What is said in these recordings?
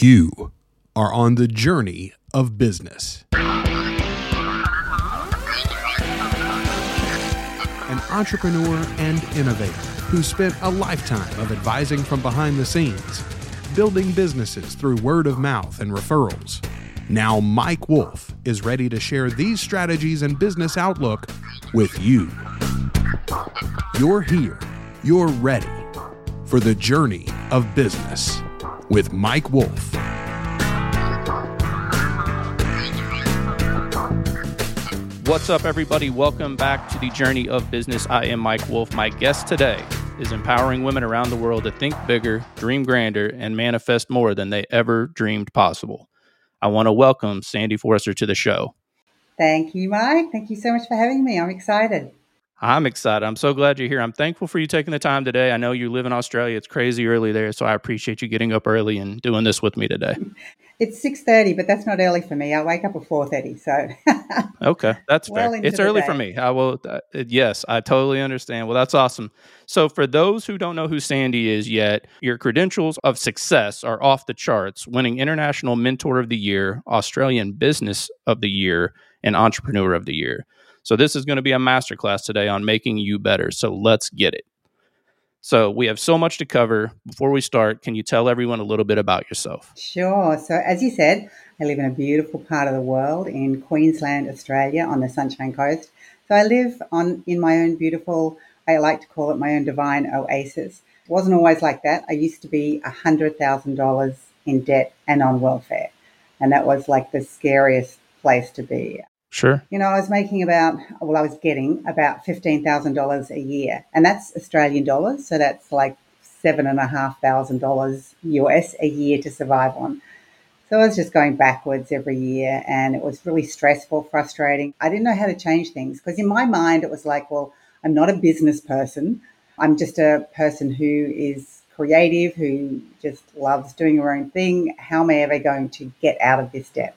You are on the journey of business. An entrepreneur and innovator who spent a lifetime of advising from behind the scenes, building businesses through word of mouth and referrals. Now, Mike Wolf is ready to share these strategies and business outlook with you. You're here, you're ready for the journey of business with Mike Wolf. What's up, everybody? Welcome back to the Journey of Business. I am Mike Wolf. My guest today is empowering women around the world to think bigger, dream grander, and manifest more than they ever dreamed possible. I want to welcome Sandy Forster to the show. Thank you, Mike. Thank you so much for having me. I'm excited. I'm excited. I'm so glad you're here. I'm thankful for you taking the time today. I know you live in Australia. It's crazy early there, so I appreciate you getting up early and doing this with me today. It's 6:30, but that's not early for me. I wake up at 4:30, so Okay, that's well fair. It's early day. for me. I will uh, yes, I totally understand. Well, that's awesome. So for those who don't know who Sandy is yet, your credentials of success are off the charts, winning International Mentor of the Year, Australian Business of the Year, and Entrepreneur of the Year. So this is going to be a masterclass today on making you better. So let's get it. So we have so much to cover. Before we start, can you tell everyone a little bit about yourself? Sure. So as you said, I live in a beautiful part of the world in Queensland, Australia, on the Sunshine Coast. So I live on in my own beautiful, I like to call it my own divine oasis. It wasn't always like that. I used to be a hundred thousand dollars in debt and on welfare, and that was like the scariest place to be. Sure. You know, I was making about, well, I was getting about $15,000 a year, and that's Australian dollars. So that's like $7,500 US a year to survive on. So I was just going backwards every year, and it was really stressful, frustrating. I didn't know how to change things because in my mind, it was like, well, I'm not a business person. I'm just a person who is creative, who just loves doing her own thing. How am I ever going to get out of this debt?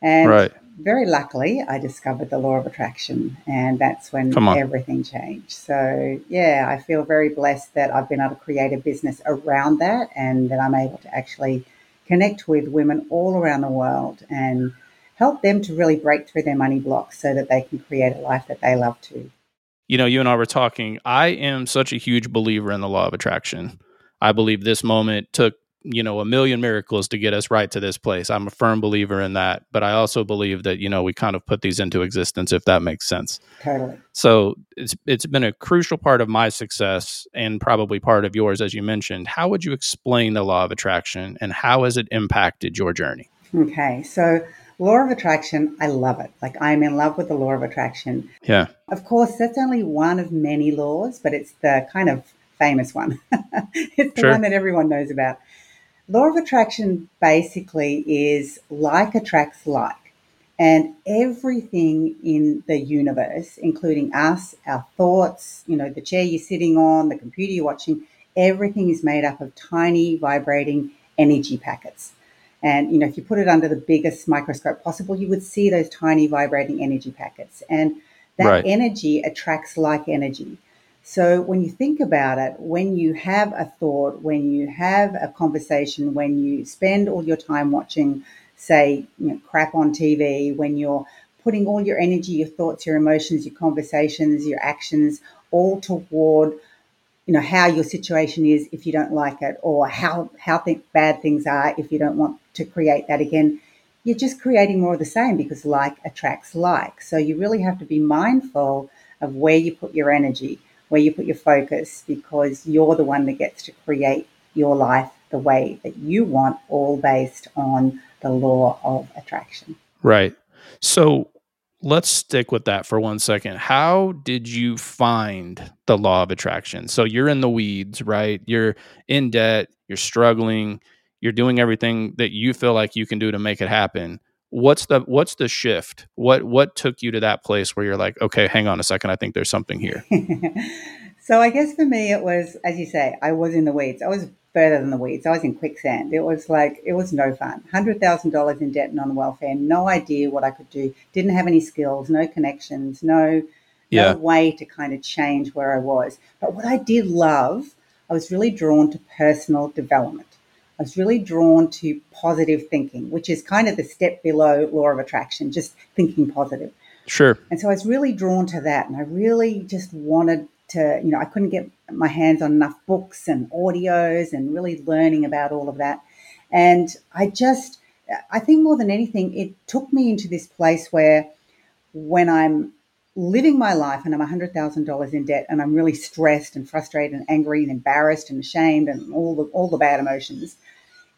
And right very luckily, I discovered the law of attraction, and that's when everything changed. So, yeah, I feel very blessed that I've been able to create a business around that and that I'm able to actually connect with women all around the world and help them to really break through their money blocks so that they can create a life that they love to. You know, you and I were talking. I am such a huge believer in the law of attraction. I believe this moment took you know a million miracles to get us right to this place. I'm a firm believer in that but i also believe that you know we kind of put these into existence if that makes sense. Totally. So it's it's been a crucial part of my success and probably part of yours as you mentioned. How would you explain the law of attraction and how has it impacted your journey? Okay so law of attraction i love it. Like i'm in love with the law of attraction. Yeah. Of course that's only one of many laws but it's the kind of famous one. It's the sure. one that everyone knows about Law of attraction basically is like attracts like. And everything in the universe, including us, our thoughts, you know, the chair you're sitting on, the computer you're watching, everything is made up of tiny vibrating energy packets. And, you know, if you put it under the biggest microscope possible, you would see those tiny vibrating energy packets. And that right. energy attracts like energy. So when you think about it, when you have a thought, when you have a conversation, when you spend all your time watching, say, you know, crap on TV, when you're putting all your energy, your thoughts, your emotions, your conversations, your actions all toward you know how your situation is if you don't like it or how how th- bad things are if you don't want to create that again you're just creating more of the same because like attracts like. So you really have to be mindful of where you put your energy where you put your focus because you're the one that gets to create your life the way that you want, all based on the law of attraction. Right. So let's stick with that for one second. How did you find the law of attraction? So you're in the weeds, right? You're in debt, you're struggling, you're doing everything that you feel like you can do to make it happen what's the what's the shift? What what took you to that place where you're like okay hang on a second i think there's something here. So i guess for me it was as you say i was in the weeds. I was further than the weeds. I was in quicksand. It was like it was no fun. $100000 in debt and on welfare no idea what i could do. Didn't have any skills no connections no yeah. no way to kind of change where i was. But what i did love i was really drawn to personal development I was really drawn to positive thinking, which is kind of the step below law of attraction, just thinking positive. Sure. And so I was really drawn to that. And I really just wanted to, you know, I couldn't get my hands on enough books and audios and really learning about all of that. And I just, I think more than anything, it took me into this place where when I'm living my life and I'm $100,000 in debt and I'm really stressed and frustrated and angry and embarrassed and ashamed and all the, all the bad emotions.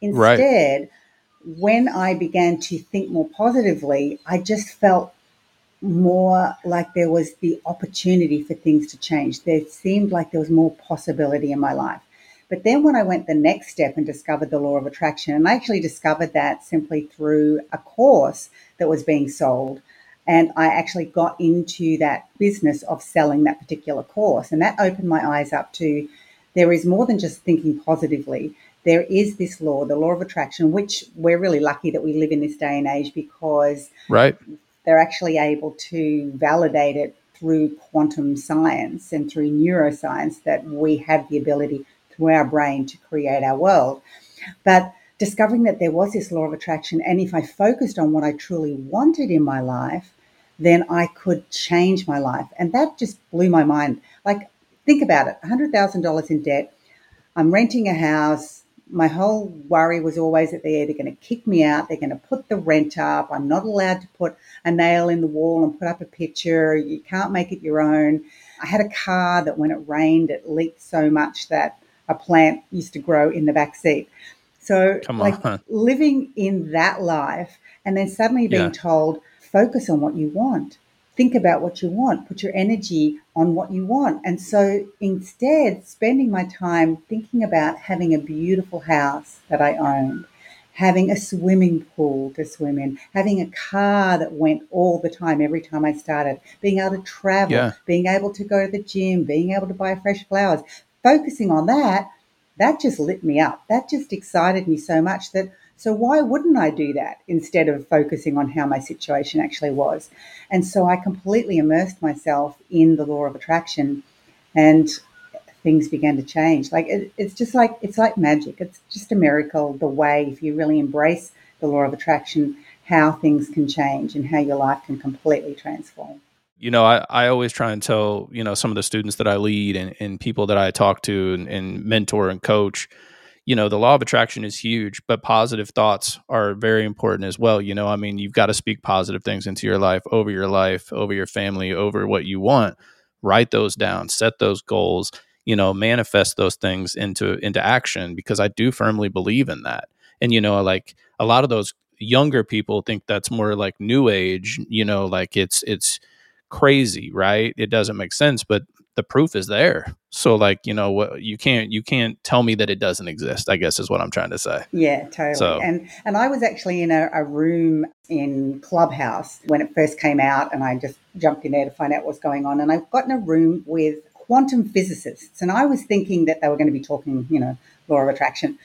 Instead, right. when I began to think more positively, I just felt more like there was the opportunity for things to change. There seemed like there was more possibility in my life. But then when I went the next step and discovered the law of attraction, and I actually discovered that simply through a course that was being sold. And I actually got into that business of selling that particular course. And that opened my eyes up to there is more than just thinking positively. There is this law, the law of attraction, which we're really lucky that we live in this day and age because right they're actually able to validate it through quantum science and through neuroscience that we have the ability through our brain to create our world. But discovering that there was this law of attraction, and if I focused on what I truly wanted in my life, then I could change my life. And that just blew my mind. Like, think about it $100,000 in debt. I'm renting a house my whole worry was always that they're either going to kick me out, they're going to put the rent up, I'm not allowed to put a nail in the wall and put up a picture, you can't make it your own. I had a car that when it rained, it leaked so much that a plant used to grow in the back seat. So, like living in that life and then suddenly being yeah. told, focus on what you want think about what you want, put your energy on what you want. And so instead, spending my time thinking about having a beautiful house that I owned, having a swimming pool to swim in, having a car that went all the time, every time I started, being able to travel, yeah. being able to go to the gym, being able to buy fresh flowers, focusing on that, that just lit me up. That just excited me so much that so why wouldn't I do that instead of focusing on how my situation actually was? And so I completely immersed myself in the law of attraction and things began to change. Like it, it's just like it's like magic. It's just a miracle the way if you really embrace the law of attraction, how things can change and how your life can completely transform. You know, I, I always try and tell, you know, some of the students that I lead and, and people that I talk to and, and mentor and coach, you know the law of attraction is huge but positive thoughts are very important as well. You know i mean you've got to speak positive things into your life over your life over your family over what you want. Write those down set those goals you know manifest those things into into action because i do firmly believe in that. And you know like a lot of those younger people think that's more like new age you know like it's it's crazy right it doesn't make sense but the proof is there. So like, you know, what you can't you can't tell me that it doesn't exist, I guess is what I'm trying to say. Yeah, totally. So, and and I was actually in a, a room in Clubhouse when it first came out and I just jumped in there to find out what's going on. And I got in a room with quantum physicists and I was thinking that they were going to be talking, you know, law of attraction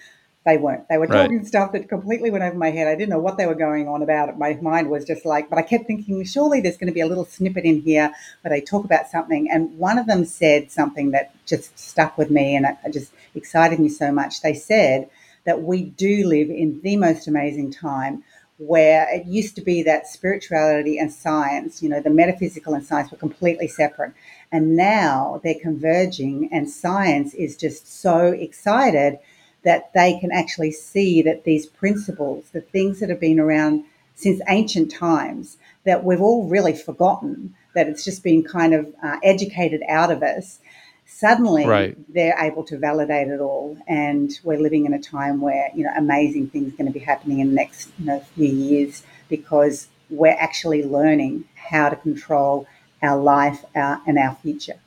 they weren't. They were talking right. stuff that completely went over my head. I didn't know what they were going on about. My mind was just like, but I kept thinking, surely there's going to be a little snippet in here where they talk about something. And one of them said something that just stuck with me and it just excited me so much. They said that we do live in the most amazing time where it used to be that spirituality and science, you know, the metaphysical and science were completely separate. And now they're converging, and science is just so excited that they can actually see that these principles, the things that have been around since ancient times, that we've all really forgotten, that it's just been kind of uh, educated out of us. Suddenly, right. they're able to validate it all, and we're living in a time where you know amazing things are going to be happening in the next you know, few years because we're actually learning how to control our life our, and our future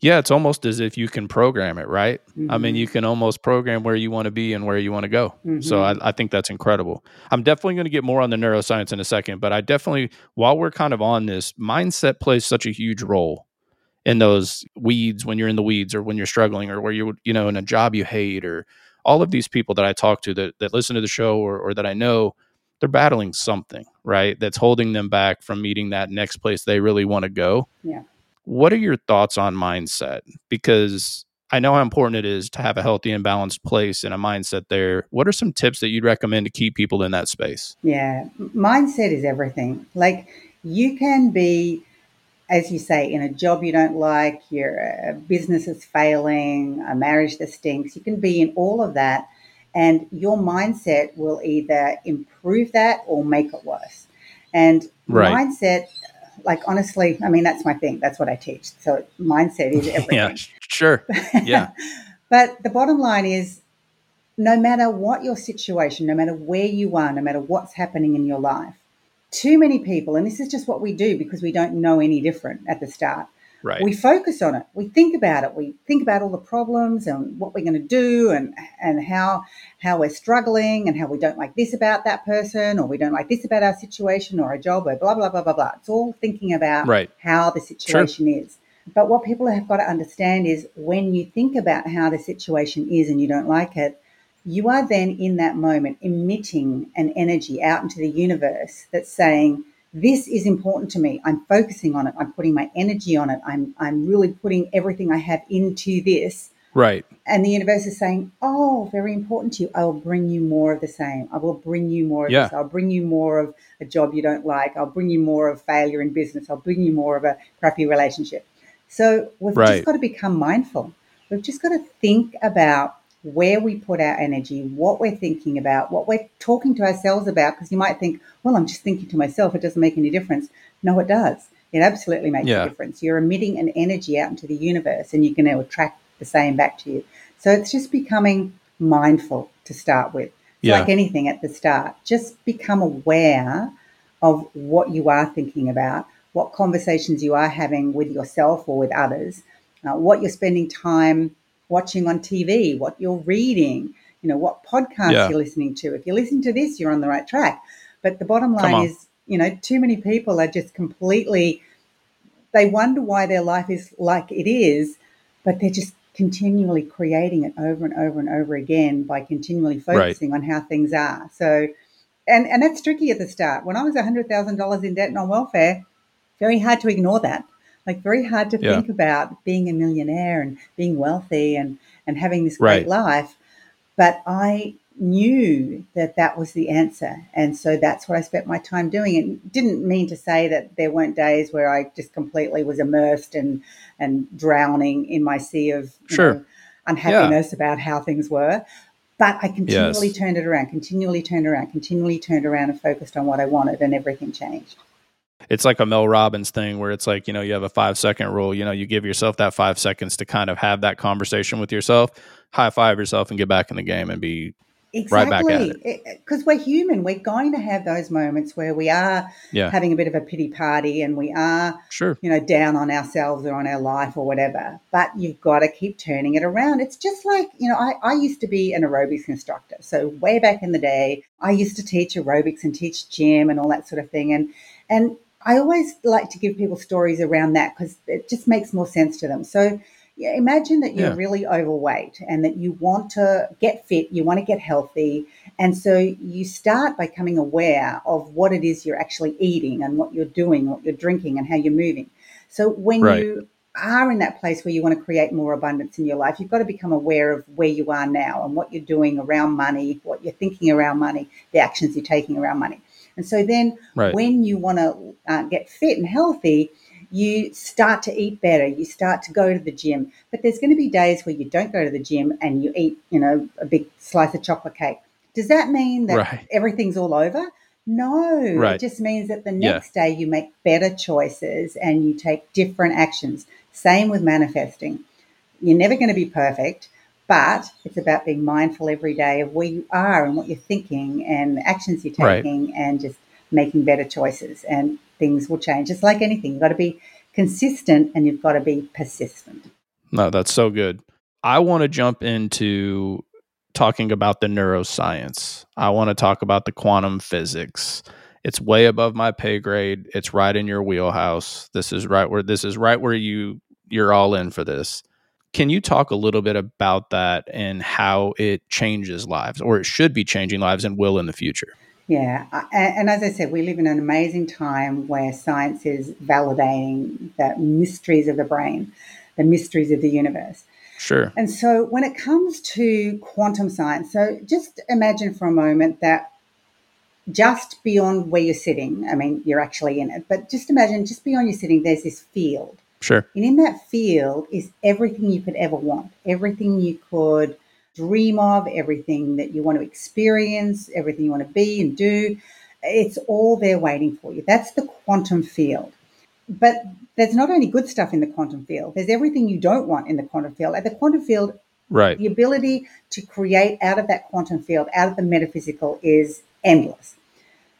yeah, it's almost as if you can program it, right? Mm-hmm. I mean, you mm-hmm. can almost program where you want to be and where you want to go. Mm-hmm. So I, I, think that's incredible. I'm definitely going to get more on the neuroscience in a second, but I definitely, while we're kind of on this, mindset plays such a huge role in those weeds when you're in the weeds or when you're struggling or where you're, you know, in a job you hate or all of these people that I talk to that, that listen to the show or, or that I know, they're battling something, right? That's holding them back from meeting that next place they really want to go. Yeah. What are your thoughts on mindset? Because I know how important it is to have a healthy and balanced place and a mindset there. What are some tips that you'd recommend to keep people in that space? Yeah, mindset is everything. Like you can be, as you say, in a job you don't like, your uh, business is failing, a marriage that stinks. You can be in all of that, and your mindset will either improve that or make it worse. And right. mindset like honestly, I mean that's my thing. That's what I teach. So mindset is everything. yeah, sure. Yeah. but the bottom line is no matter what your situation, no matter where you are, no matter what's happening in your life, too many people, and this is just what we do because we don't know any different at the start, Right. We focus on it. We think about it. We think about all the problems and what we're going to do and and how how we're struggling and how we don't like this about that person or we don't like this about our situation or our job or blah blah blah blah blah. It's all thinking about right. how the situation sure. is. But what people have got to understand is when you think about how the situation is and you don't like it, you are then in that moment emitting an energy out into the universe that's saying, this is important to me. I'm focusing on it. I'm putting my energy on it. I'm I'm really putting everything I have into this. Right. And the universe is saying, "Oh, very important to you. I will bring you more of the same. I will bring you more of yeah. this. I'll bring you more of a job you don't like. I'll bring you more of failure in business. I'll bring you more of a crappy relationship." So we've right. just got to become mindful. We've just got to think about where we put our energy, what we're thinking about, what we're talking to ourselves about. Because you might think, well, I'm just thinking to myself, it doesn't make any difference. No, it does. It absolutely makes yeah. a difference. You're emitting an energy out into the universe and you're going to attract the same back to you. So it's just becoming mindful to start with. Yeah. like anything at the start. Just become aware of what you are thinking about, what conversations you are having with yourself or with others, uh, what you're spending time watching on TV, what you're reading, you know, what podcasts yeah. you're listening to. If you're listening to this, you're on the right track. But the bottom line is, you know, too many people are just completely, they wonder why their life is like it is, but they're just continually creating it over and over and over again by continually focusing right. on how things are. So, and, and that's tricky at the start. When I was $100,000 in debt and on welfare, very hard to ignore that like very hard to yeah. think about being a millionaire and being wealthy and and having this great right. life but i knew that that was the answer and so that's what i spent my time doing and didn't mean to say that there weren't days where i just completely was immersed and and drowning in my sea of sure. know, unhappiness yeah. about how things were but i continually yes. turned it around continually turned around continually turned around and focused on what i wanted and everything changed it's like a Mel Robbins thing where it's like, you know, you have a five second rule, you know, you give yourself that five seconds to kind of have that conversation with yourself, high five yourself and get back in the game and be exactly. right back at it. Because we're human. We're going to have those moments where we are yeah. having a bit of a pity party and we are, sure. you know, down on ourselves or on our life or whatever. But you've got to keep turning it around. It's just like, you know, I, I used to be an aerobics instructor. So way back in the day, I used to teach aerobics and teach gym and all that sort of thing. And, and I always like to give people stories around that because it just makes more sense to them. So yeah, imagine that you're yeah. really overweight and that you want to get fit, you want to get healthy. And so you start by becoming aware of what it is you're actually eating and what you're doing, what you're drinking, and how you're moving. So when right. you are in that place where you want to create more abundance in your life, you've got to become aware of where you are now and what you're doing around money, what you're thinking around money, the actions you're taking around money. And so then right. when you want to uh, get fit and healthy, you start to eat better, you start to go to the gym. But there's going to be days where you don't go to the gym and you eat, you know, a big slice of chocolate cake. Does that mean that right. everything's all over? No, right. it just means that the next yeah. day you make better choices and you take different actions. Same with manifesting. You're never going to be perfect, but it's about being mindful every day of where you are and what you're thinking and actions you're taking right. and just making better choices and things will change. It's like anything. You've got to be consistent and you've got to be persistent. No, that's so good. I want to jump into talking about the neuroscience. I want to talk about the quantum physics. It's way above my pay grade. It's right in your wheelhouse. This is right where this is right where you you're all in for this. Can you talk a little bit about that and how it changes lives, or it should be changing lives and will in the future? Yeah, and as I said, we live in an amazing time where science is validating the mysteries of the brain, the mysteries of the universe. Sure. And so when it comes to quantum science, so just imagine for a moment that just beyond where you're sitting, I mean, you're actually in it, but just imagine just beyond you sitting, there's this field. Sure. And in that field is everything you could ever want, everything you could dream of, everything that you want to experience, everything you want to be and do. It's all there waiting for you. That's the quantum field. But there's not only good stuff in the quantum field, there's everything you don't want in the quantum field. At the quantum field, right. the ability to create out of that quantum field, out of the metaphysical, is endless.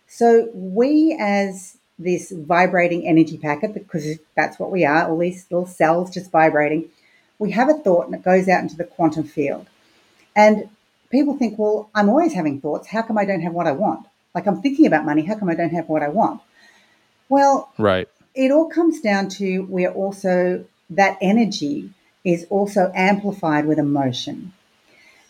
So we as this vibrating energy packet, because that's what we are, all these little cells just vibrating, we have a thought and it goes out into the quantum field. And people think, well, I'm always having thoughts. How come I don't have what I want? Like I'm thinking about money. How come I don't have what I want? Well, right. It all comes down to we're also that energy is also amplified with emotion.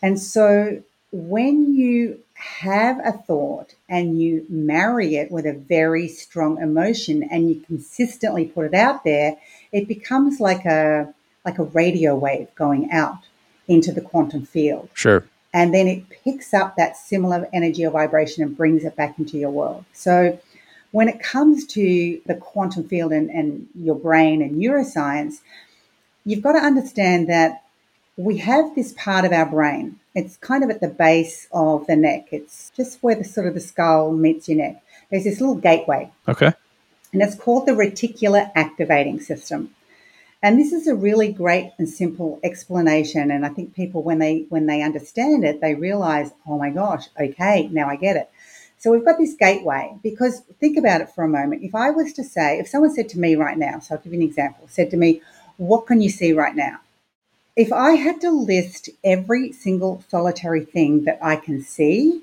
And so when you have a thought and you marry it with a very strong emotion and you consistently put it out there, it becomes like a like a radio wave going out into the quantum field. Sure. And then it picks up that similar energy or vibration and brings it back into your world. So when it comes to the quantum field and, and your brain and neuroscience, you've got to understand that we have this part of our brain. It's kind of at the base of the neck. It's just where the sort of the skull meets your neck. There's this little gateway. Okay. And it's called the reticular activating system. And this is a really great and simple explanation. And I think people, when they when they understand it, they realize, oh my gosh, okay, now I get it. So we've got this gateway because think about it for a moment. If I was to say, if someone said to me right now, so I'll give you an example, said to me, what can you see right now? If I had to list every single solitary thing that I can see,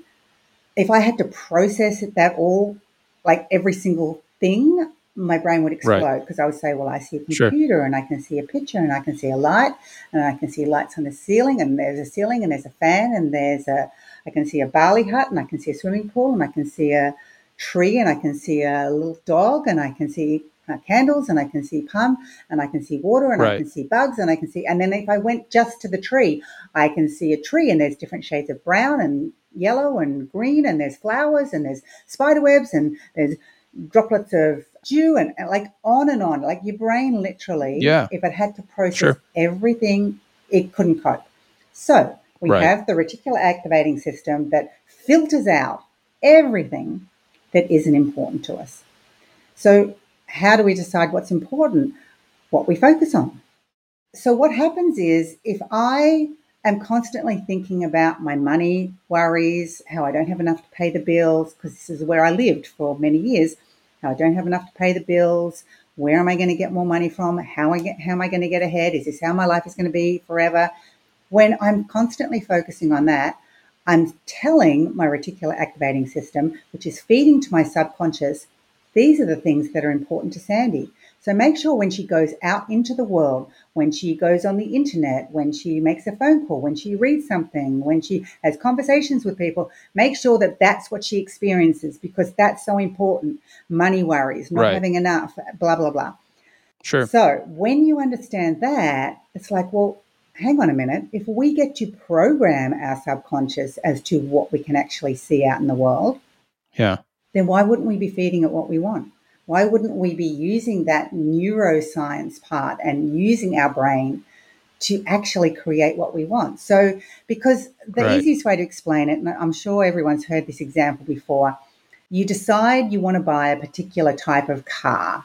if I had to process it that all, like every single thing, my brain would explode because right. I would say, well, I see a computer sure. and I can see a picture and I can see a light and I can see lights on the ceiling and there's a ceiling and there's a fan and there's a, I can see a Bali hut and I can see a swimming pool and I can see a tree and I can see a little dog and I can see uh, candles and I can see palm and I can see water and right. I can see bugs and I can see, and then if I went just to the tree, I can see a tree and there's different shades of brown and yellow and green and there's flowers and there's spider webs and there's droplets of dew and, and, like on and on. Like your brain literally, yeah. if it had to process sure. everything, it couldn't cope. So we right. have the reticular activating system that filters out everything that isn't important to us. So how do we decide what's important? What we focus on. So what happens is if I am constantly thinking about my money worries, how I don't have enough to pay the bills, because this is where I lived for many years, how I don't have enough to pay the bills, where am I going to get more money from, how I get how am I going to get ahead, is this how my life is going to be forever? When I'm constantly focusing on that, I'm telling my reticular activating system, which is feeding to my subconscious, these are the things that are important to Sandy. So make sure when she goes out into the world, when she goes on the internet, when she makes a phone call, when she reads something, when she has conversations with people, make sure that that's what she experiences because that's so important. Money worries, not right. having enough, blah, blah, blah. Sure. So when you understand that, it's like, well, hang on a minute. If we get to program our subconscious as to what we can actually see out in the world, yeah, then why wouldn't we be feeding it what we want? Why wouldn't we be using that neuroscience part and using our brain to actually create what we want? So, because the right. easiest way to explain it, and I'm sure everyone's heard this example before, you decide you want to buy a particular type of car.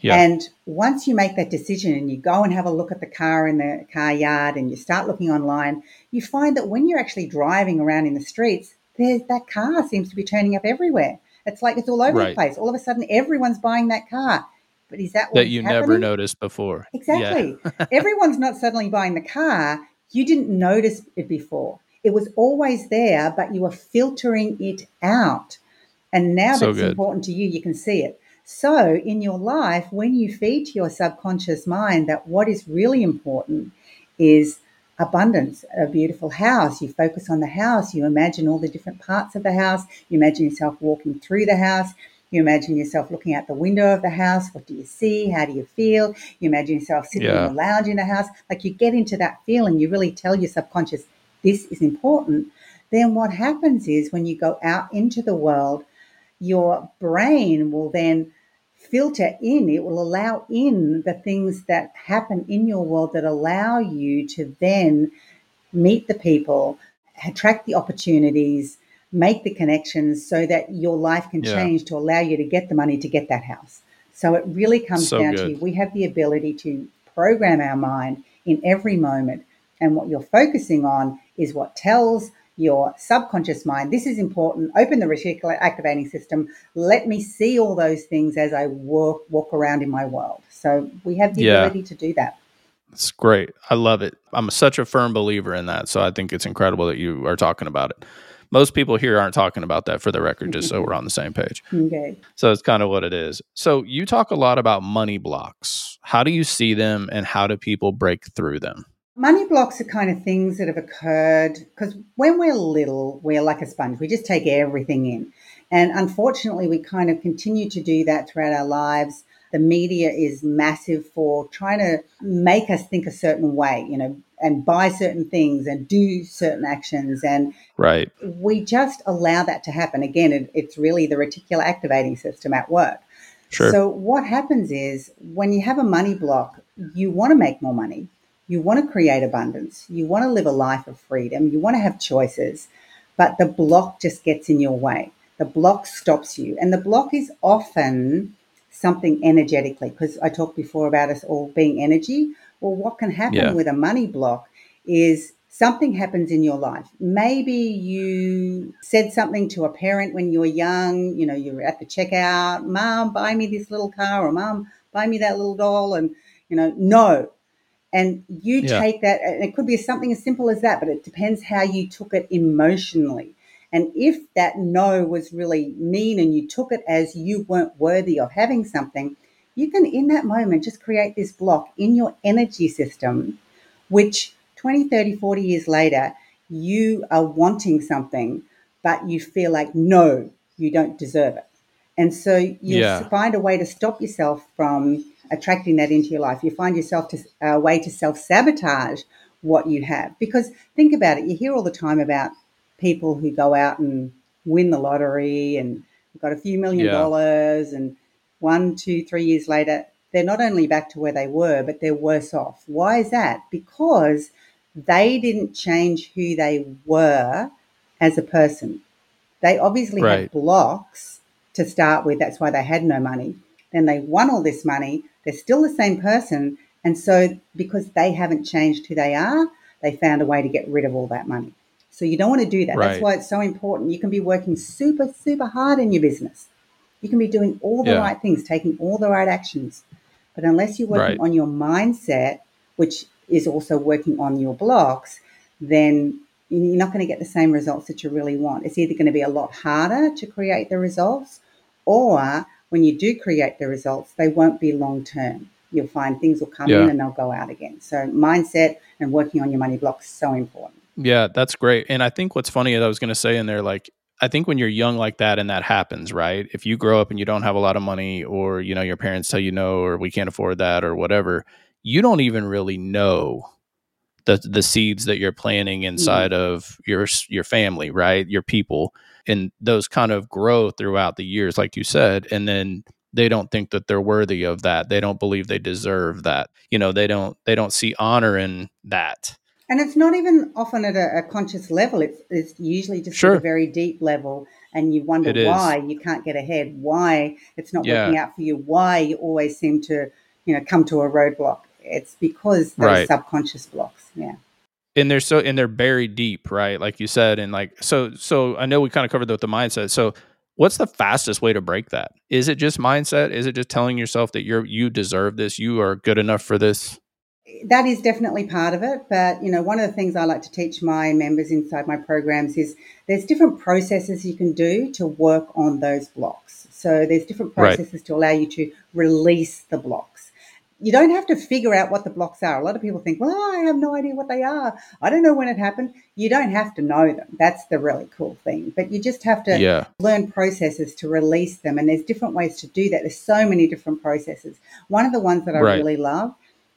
Yeah. And once you make that decision and you go and have a look at the car in the car yard and you start looking online, you find that when you're actually driving around in the streets, there's that car seems to be turning up everywhere. It's like it's all over right. the place. All of a sudden, everyone's buying that car. But is that that you happening? never noticed before? Exactly. Yeah. everyone's not suddenly buying the car. You didn't notice it before. It was always there, but you were filtering it out. And now so that it's good. important to you, you can see it. So, in your life, when you feed to your subconscious mind that what is really important is abundance, a beautiful house. You focus on the house, you imagine all the different parts of the house, you imagine yourself walking through the house, You imagine yourself looking out the window of the house. What do you see? How do you feel? You imagine yourself sitting yeah. in the lounge in the house. Like you get into that feeling, you really tell your subconscious, this is important. Then what happens is when you go out into the world, your brain will then filter in, it will allow in the things that happen in your world that allow you to then meet the people, attract the opportunities, make the connections so that your life can yeah. change to allow you to get the money to get that house. So it really comes so down good. to we have the ability to program our mind in every moment. And what you're focusing on is what tells your subconscious mind, this is important. Open the reticular activating system. Let me see all those things as I walk walk around in my world. So we have the yeah. ability to do that. It's great. I love it. I'm such a firm believer in that. So I think it's incredible that you are talking about it. Most people here aren't talking about that for the record, just so we're on the same page. Okay. So it's kind of what it is. So you talk a lot about money blocks. How do you see them and how do people break through them? Money blocks are kind of things that have occurred because when we're little, we're like a sponge. We just take everything in. And unfortunately, we kind of continue to do that throughout our lives. The media is massive for trying to make us think a certain way, you know, and buy certain things and do certain actions. And right. we just allow that to happen. Again, it, it's really the reticular activating system at work. Sure. So what happens is when you have a money block, you want to make more money you want to create abundance. You want to live a life of freedom. You want to have choices, but the block just gets in your way. The block stops you. And the block is often something energetically, because I talked before about us all being energy. Well, what can happen yeah. with a money block is something happens in your life. Maybe you said something to a parent when you were young, you know, you were at the checkout, Mom, buy me this little car, or Mom, buy me that little doll. And, you know, no, and you yeah. take that, and it could be something as simple as that, but it depends how you took it emotionally. And if that no was really mean and you took it as you weren't worthy of having something, you can, in that moment, just create this block in your energy system, which 20, 30, 40 years later, you are wanting something, but you feel like, no, you don't deserve it. And so you yeah. find a way to stop yourself from attracting that into your life. You find yourself to, a way to self sabotage what you have. Because think about it, you hear all the time about people who go out and win the lottery and got a few million yeah. dollars, and one, two, three years later, they're not only back to where they were, but they're worse off. Why is that? Because they didn't change who they were as a person. They obviously right. had blocks to start with. That's why they had no money. Then they won all this money. They're still the same person. And so, because they haven't changed who they are, they found a way to get rid of all that money. So, you don't want to do that. Right. That's why it's so important. You can be working super, super hard in your business. You can be doing all the yeah. right things, taking all the right actions. But unless you're working right. on your mindset, which is also working on your blocks, then you're not going to get the same results that you really want. It's either going to be a lot harder to create the results, or when you do create the results, they won't be long term. You'll find things will come yeah. in and they'll go out again. So mindset and working on your money blocks so important. Yeah, that's great. And I think what's funny is I was going to say in there, like, I think when you're young like that and that happens, right? If you grow up and you don't have a lot of money or, you know, your parents tell you no, or we can't afford that or whatever, you don't even really know the the seeds that you're planting inside mm. of your your family, right? Your people and those kind of grow throughout the years like you said and then they don't think that they're worthy of that. They don't believe they deserve that. You know they don't they don't see honor in that. And it's not even often at a, a conscious level. It's, it's usually just sure. at a very deep level and you wonder why you can't get ahead why it's not yeah. working out for you why you always seem to you know come to a roadblock. It's because those right. subconscious blocks yeah and they're so and they're buried deep, right? Like you said, and like so so I know we kind of covered that with the mindset. So what's the fastest way to break that? Is it just mindset? Is it just telling yourself that you're you deserve this, you are good enough for this? That is definitely part of it. But you know, one of the things I like to teach my members inside my programs is there's different processes you can do to work on those blocks. So there's different processes right. to allow you to release the blocks. You don't have to figure out what the blocks are. A lot of people think, well, I have no idea what they are. I don't know when it happened. You don't have to know them. That's the really cool thing. But you just have to yeah. learn processes to release them. And there's different ways to do that. There's so many different processes. One of the ones that I right. really love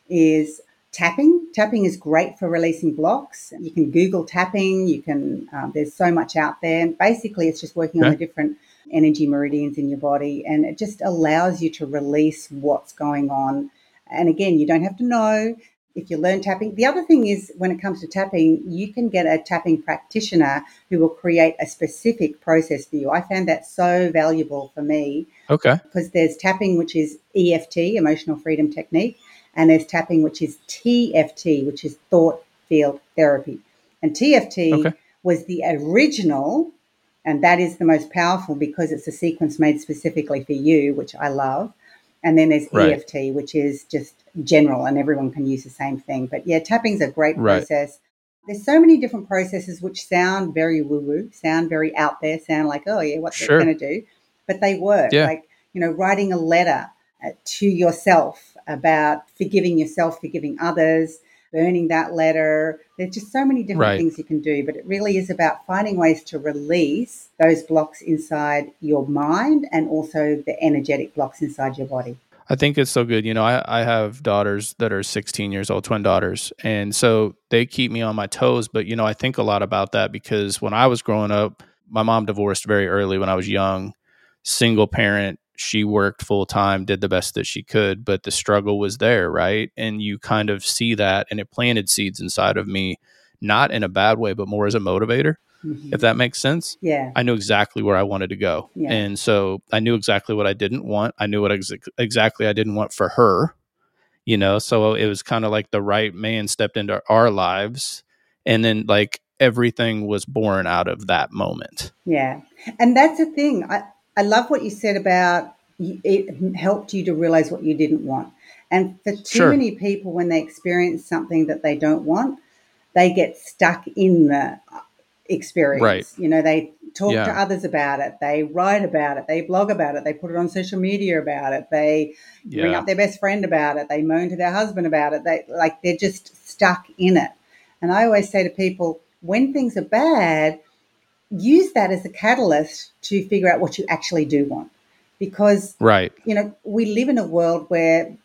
is tapping. Tapping is great for releasing blocks. You can Google tapping. You can, um, there's so much out there. And basically, it's just working on the different energy meridians in your body. And it just allows you to release what's going on and again, you don't have to know if you learn tapping. The other thing is when it comes to tapping, you can get a tapping practitioner who will create a specific process for you. I found that so valuable for me. Okay. Because there's tapping, which is EFT, emotional freedom technique, and there's tapping, which is TFT, which is thought field therapy. And TFT okay. was the original, and that is the most powerful because it's a sequence made specifically for you, which I love. And then there's right. EFT, which is just general and everyone can use the same thing. But yeah, tapping's a great right. process. There's so many different processes which sound very woo woo, sound very out there, sound like, oh, yeah, what's sure. going to do? But they work. Yeah. Like, you know, writing a letter uh, to yourself about forgiving yourself, forgiving others, burning that letter. There's just so many different right. things you can do, but it really is about finding ways to release those blocks inside your mind and also the energetic blocks inside your body. I think it's so good. You know, I, I have daughters that are 16 years old, twin daughters. And so they keep me on my toes. But, you know, I think a lot about that because when I was growing up, my mom divorced very early when I was young, single parent, she worked full time, did the best that she could, but the struggle was there, right? And you kind of see that, and it planted seeds inside of me, not in a bad way, but more as a motivator, mm-hmm. if that makes sense. Yeah. I knew exactly where I wanted to go. Yeah. And so I knew exactly what I didn't want. I knew what ex- exactly I didn't want for her, you know? So it was kind of like the right man stepped into our lives. And then, like, everything was born out of that moment. Yeah. And that's the thing. I, I love what you said about it helped you to realize what you didn't want. And for too sure. many people, when they experience something that they don't want, they get stuck in the uh, experience. Right. You know, they talk yeah. to others about it, they write about it, they blog about it, they put it on social media about it, they yeah. bring up their best friend about it, they moan to their husband about it. They like they're just stuck in it. And I always say to people, when things are bad, use that as a catalyst to figure out what you actually do want. Because, right. you know, we live in a world where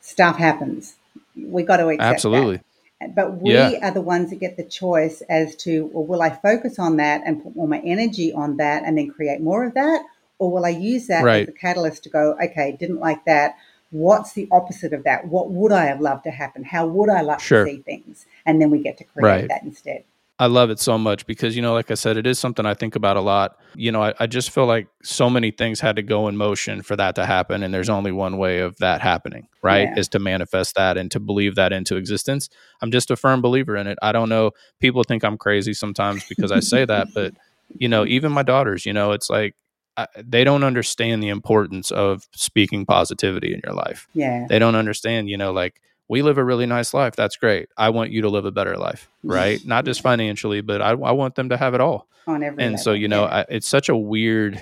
stuff happens. We got to accept Absolutely. That. But we yeah. are the ones that get the choice as to, well, will I focus on that and put all my energy on that and then create more of that? Or will I use that right. as a catalyst to go, okay, didn't like that. What's the opposite of that? What would I have loved to happen? How would I like sure. to see things? And then we get to create right. that instead. I love it so much because, you know, like I said, it is something I think about a lot. You know, I, I, just feel like so many things had to go in motion for that to happen. And there's only one way of that happening, right? Yeah. Is to manifest that and to believe that into existence. I'm just a firm believer in it. I don't know. People think I'm crazy sometimes because I say that, but, you know, even my daughters, you know, it's like, I, they don't understand the importance of speaking positivity in your life. Yeah. They don't understand, you know, like, we live a really nice life. That's great. I want you to live a better life, right? Not just financially, but I, I want them to have it all. On every and level. so, you know, yeah. I, it's such a weird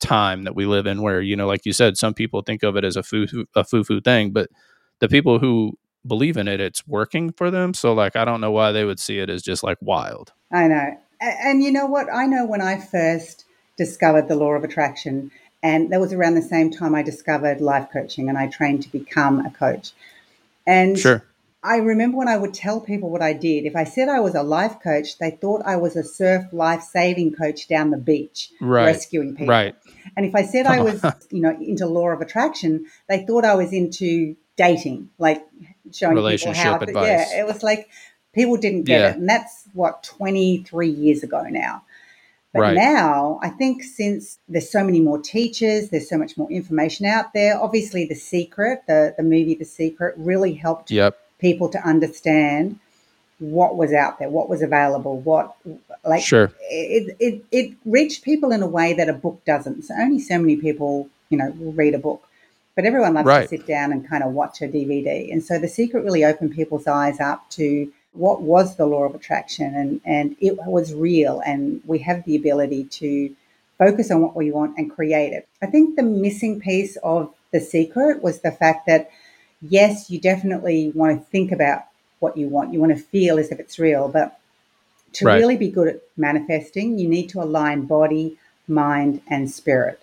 time that we live in where, you know, like you said, some people think of it as a foo a foo foo thing, but the people who believe in it, it's working for them. So, like, I don't know why they would see it as just like wild. I know. And you know what? I know when I first discovered the law of attraction, and that was around the same time I discovered life coaching and I trained to become a coach. And sure. I remember when I would tell people what I did, if I said I was a life coach, they thought I was a surf life saving coach down the beach right. rescuing people. Right. And if I said I was, you know, into law of attraction, they thought I was into dating, like showing Relationship people how to, advice. yeah, it was like people didn't get yeah. it. And that's what 23 years ago now. But right. now, I think since there's so many more teachers, there's so much more information out there. Obviously, The Secret, the, the movie The Secret, really helped yep. people to understand what was out there, what was available, what like sure. it, it it reached people in a way that a book doesn't. So only so many people, you know, will read a book. But everyone loves right. to sit down and kind of watch a DVD. And so The Secret really opened people's eyes up to what was the law of attraction and, and it was real and we have the ability to focus on what we want and create it. I think the missing piece of the secret was the fact that yes, you definitely want to think about what you want. You want to feel as if it's real, but to right. really be good at manifesting, you need to align body, mind, and spirit.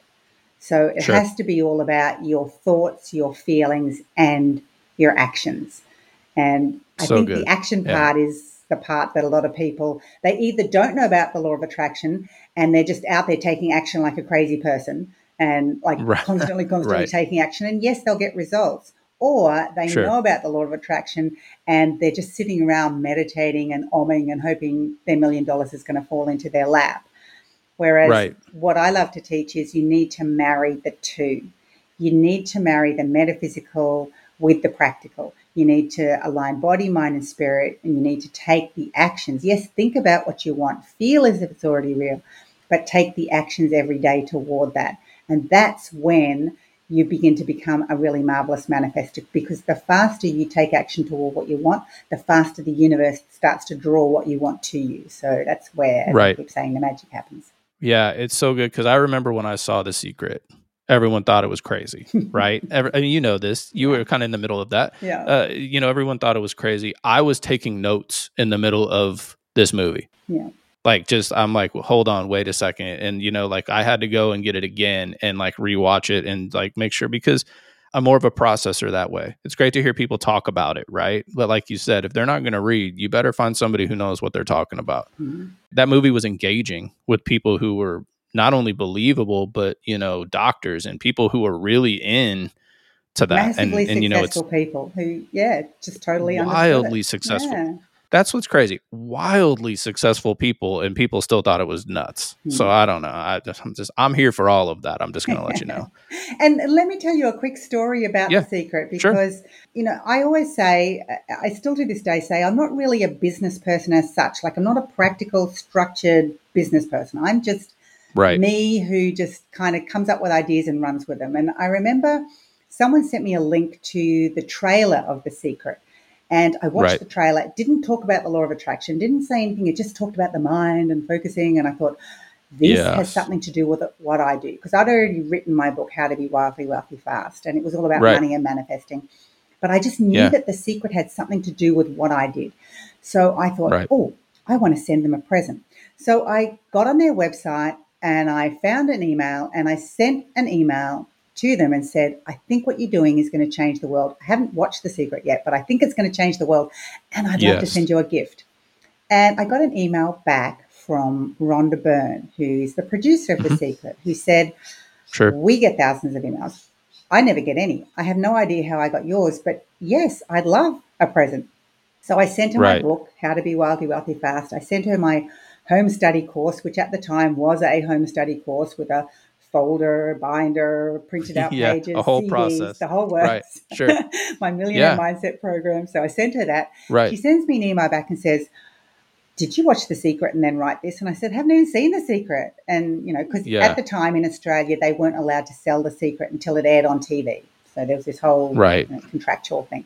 So it sure. has to be all about your thoughts, your feelings, and your actions. And I so think good. the action part yeah. is the part that a lot of people they either don't know about the law of attraction and they're just out there taking action like a crazy person and like right. constantly, constantly right. taking action. And yes, they'll get results. Or they sure. know about the law of attraction and they're just sitting around meditating and omming and hoping their million dollars is going to fall into their lap. Whereas right. what I love to teach is you need to marry the two. You need to marry the metaphysical with the practical. You need to align body, mind, and spirit, and you need to take the actions. Yes, think about what you want, feel as if it's already real, but take the actions every day toward that. And that's when you begin to become a really marvelous manifester because the faster you take action toward what you want, the faster the universe starts to draw what you want to you. So that's where, right. I keep saying, the magic happens. Yeah, it's so good because I remember when I saw The Secret, everyone thought it was crazy, right? Every, I mean, you know this. You were kind of in the middle of that. Yeah. Uh, you know, everyone thought it was crazy. I was taking notes in the middle of this movie. Yeah like just i'm like well, hold on wait a second and you know like i had to go and get it again and like rewatch it and like make sure because i'm more of a processor that way it's great to hear people talk about it right but like you said if they're not going to read you better find somebody who knows what they're talking about mm-hmm. that movie was engaging with people who were not only believable but you know doctors and people who are really in to that Massively and, and you know it's people who yeah just totally wildly successful yeah. That's what's crazy. Wildly successful people, and people still thought it was nuts. So hmm. I don't know. I, am just I'm here for all of that. I'm just going to let you know. and let me tell you a quick story about yeah, the secret because sure. you know I always say I still to this day say I'm not really a business person as such. Like I'm not a practical, structured business person. I'm just right. me who just kind of comes up with ideas and runs with them. And I remember someone sent me a link to the trailer of The Secret. And I watched right. the trailer. It didn't talk about the law of attraction, didn't say anything. It just talked about the mind and focusing. And I thought, this yes. has something to do with what I do. Because I'd already written my book, How to Be Wildly Wealthy Fast, and it was all about right. money and manifesting. But I just knew yeah. that the secret had something to do with what I did. So I thought, right. oh, I want to send them a present. So I got on their website and I found an email and I sent an email to them and said, I think what you're doing is going to change the world. I haven't watched The Secret yet, but I think it's going to change the world. And I'd yes. love to send you a gift. And I got an email back from Rhonda Byrne, who's the producer of The mm-hmm. Secret, who said, Sure. We get thousands of emails. I never get any. I have no idea how I got yours, but yes, I'd love a present. So I sent her right. my book, How to Be Wildly Wealthy Fast. I sent her my home study course, which at the time was a home study course with a folder, binder, printed out yeah, pages, a whole CDs, process, the whole works. Right, sure. my millionaire yeah. mindset program. So I sent her that. Right. She sends me an email back and says, "Did you watch The Secret and then write this?" And I said, "Haven't even seen The Secret." And you know, because yeah. at the time in Australia they weren't allowed to sell The Secret until it aired on TV. So there was this whole right. you know, contractual thing.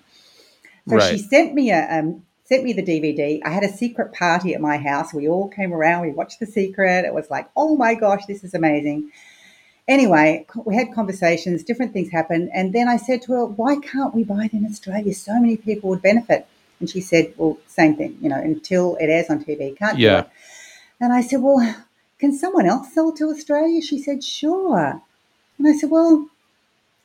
So right. she sent me a um, sent me the DVD. I had a secret party at my house. We all came around. We watched The Secret. It was like, oh my gosh, this is amazing. Anyway, we had conversations, different things happened. And then I said to her, why can't we buy it in Australia? So many people would benefit. And she said, well, same thing, you know, until it airs on TV, can't yeah. do it. And I said, well, can someone else sell to Australia? She said, sure. And I said, well,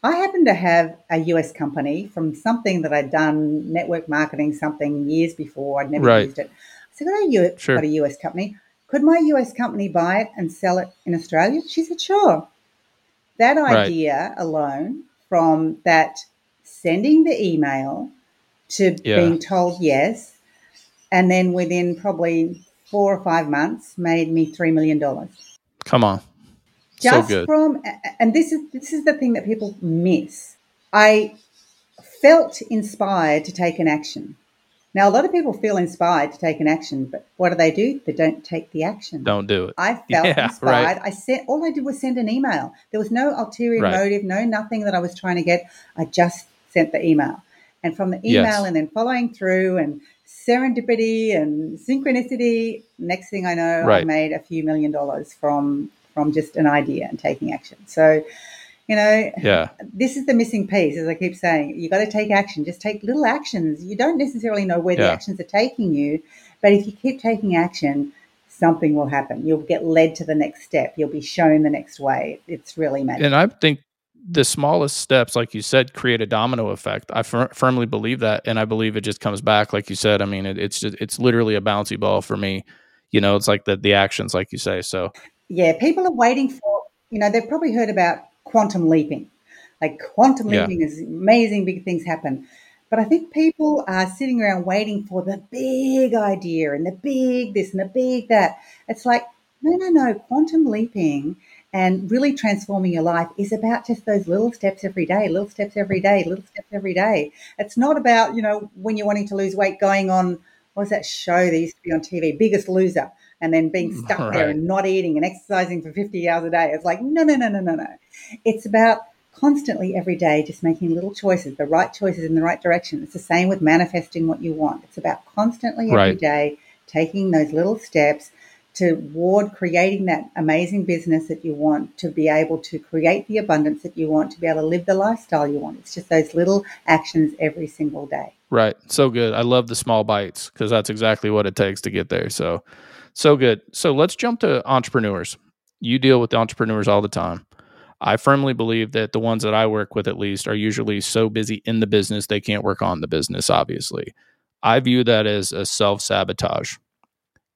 I happen to have a US company from something that I'd done network marketing something years before. I'd never right. used it. I said, got a, sure. got a US company. Could my US company buy it and sell it in Australia? She said, sure. That idea right. alone, from that sending the email to yeah. being told yes, and then within probably four or five months, made me three million dollars. Come on, just so from and this is this is the thing that people miss. I felt inspired to take an action. Now, a lot of people feel inspired to take an action, but what do they do? They don't take the action. Don't do it. I felt yeah, inspired. Right. I sent all I did was send an email. There was no ulterior right. motive, no nothing that I was trying to get. I just sent the email. And from the email yes. and then following through and serendipity and synchronicity, next thing I know, right. I made a few million dollars from from just an idea and taking action. So You know, yeah. This is the missing piece, as I keep saying. You got to take action. Just take little actions. You don't necessarily know where yeah. the actions are taking you, but if you keep taking action, something will happen. You'll get led to the next step. You'll be shown the next way. It's really magic. And I think the smallest steps, like you said, create a domino effect. I fir- firmly believe that, and I believe it just comes back, like you said. I mean, it, it's just it's literally a bouncy ball for me. You know, it's like the the actions, like you say. So yeah, people are waiting for. You know, they've probably heard about quantum leaping. Like quantum yeah. leaping is amazing, big things happen. But I think people are sitting around waiting for the big idea and the big this and the big that. It's like, no, no, no. Quantum leaping and really transforming your life is about just those little steps every day, little steps every day, little steps every day. It's not about, you know, when you're wanting to lose weight going on, what was that show that used to be on TV, Biggest Loser, and then being mm, stuck right. there and not eating and exercising for 50 hours a day. It's like, no, no, no, no, no, no. It's about constantly every day just making little choices, the right choices in the right direction. It's the same with manifesting what you want. It's about constantly every right. day taking those little steps toward creating that amazing business that you want, to be able to create the abundance that you want, to be able to live the lifestyle you want. It's just those little actions every single day. Right. So good. I love the small bites because that's exactly what it takes to get there. So, so good. So let's jump to entrepreneurs. You deal with entrepreneurs all the time. I firmly believe that the ones that I work with, at least, are usually so busy in the business they can't work on the business, obviously. I view that as a self sabotage.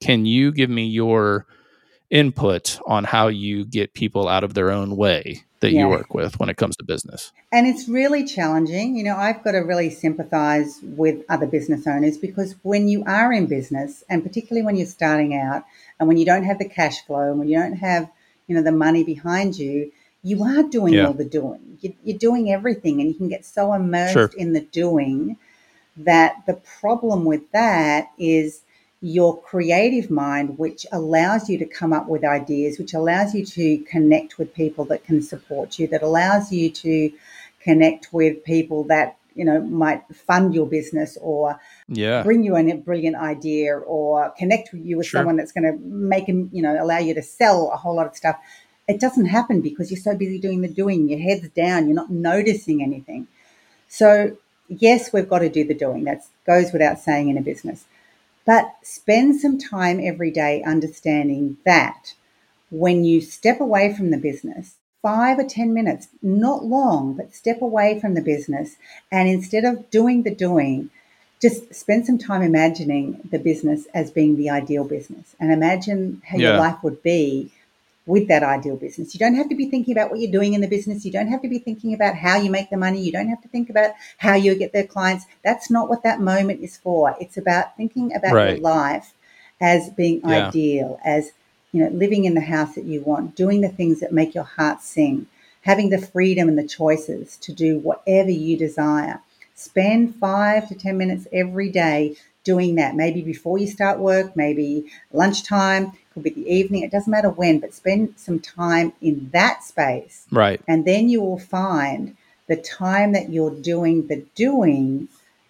Can you give me your input on how you get people out of their own way that yeah. you work with when it comes to business? And it's really challenging. You know, I've got to really sympathize with other business owners because when you are in business, and particularly when you're starting out, and when you don't have the cash flow, and when you don't have, you know, the money behind you, you are doing yeah. all the doing. You're doing everything, and you can get so immersed sure. in the doing that the problem with that is your creative mind, which allows you to come up with ideas, which allows you to connect with people that can support you, that allows you to connect with people that you know might fund your business or yeah. bring you a brilliant idea or connect with you with sure. someone that's going to make him you know allow you to sell a whole lot of stuff. It doesn't happen because you're so busy doing the doing. Your head's down. You're not noticing anything. So yes we've got to do the doing. That goes without saying in a business but spend some time every day understanding that when you step away from the business, five or 10 minutes, not long, but step away from the business. And instead of doing the doing, just spend some time imagining the business as being the ideal business and imagine how yeah. your life would be with that ideal business. You don't have to be thinking about what you're doing in the business. You don't have to be thinking about how you make the money. You don't have to think about how you get their clients. That's not what that moment is for. It's about thinking about right. your life as being yeah. ideal, as you know, living in the house that you want, doing the things that make your heart sing, having the freedom and the choices to do whatever you desire. Spend five to 10 minutes every day doing that. Maybe before you start work, maybe lunchtime, could be the evening. It doesn't matter when, but spend some time in that space. Right. And then you will find the time that you're doing the doing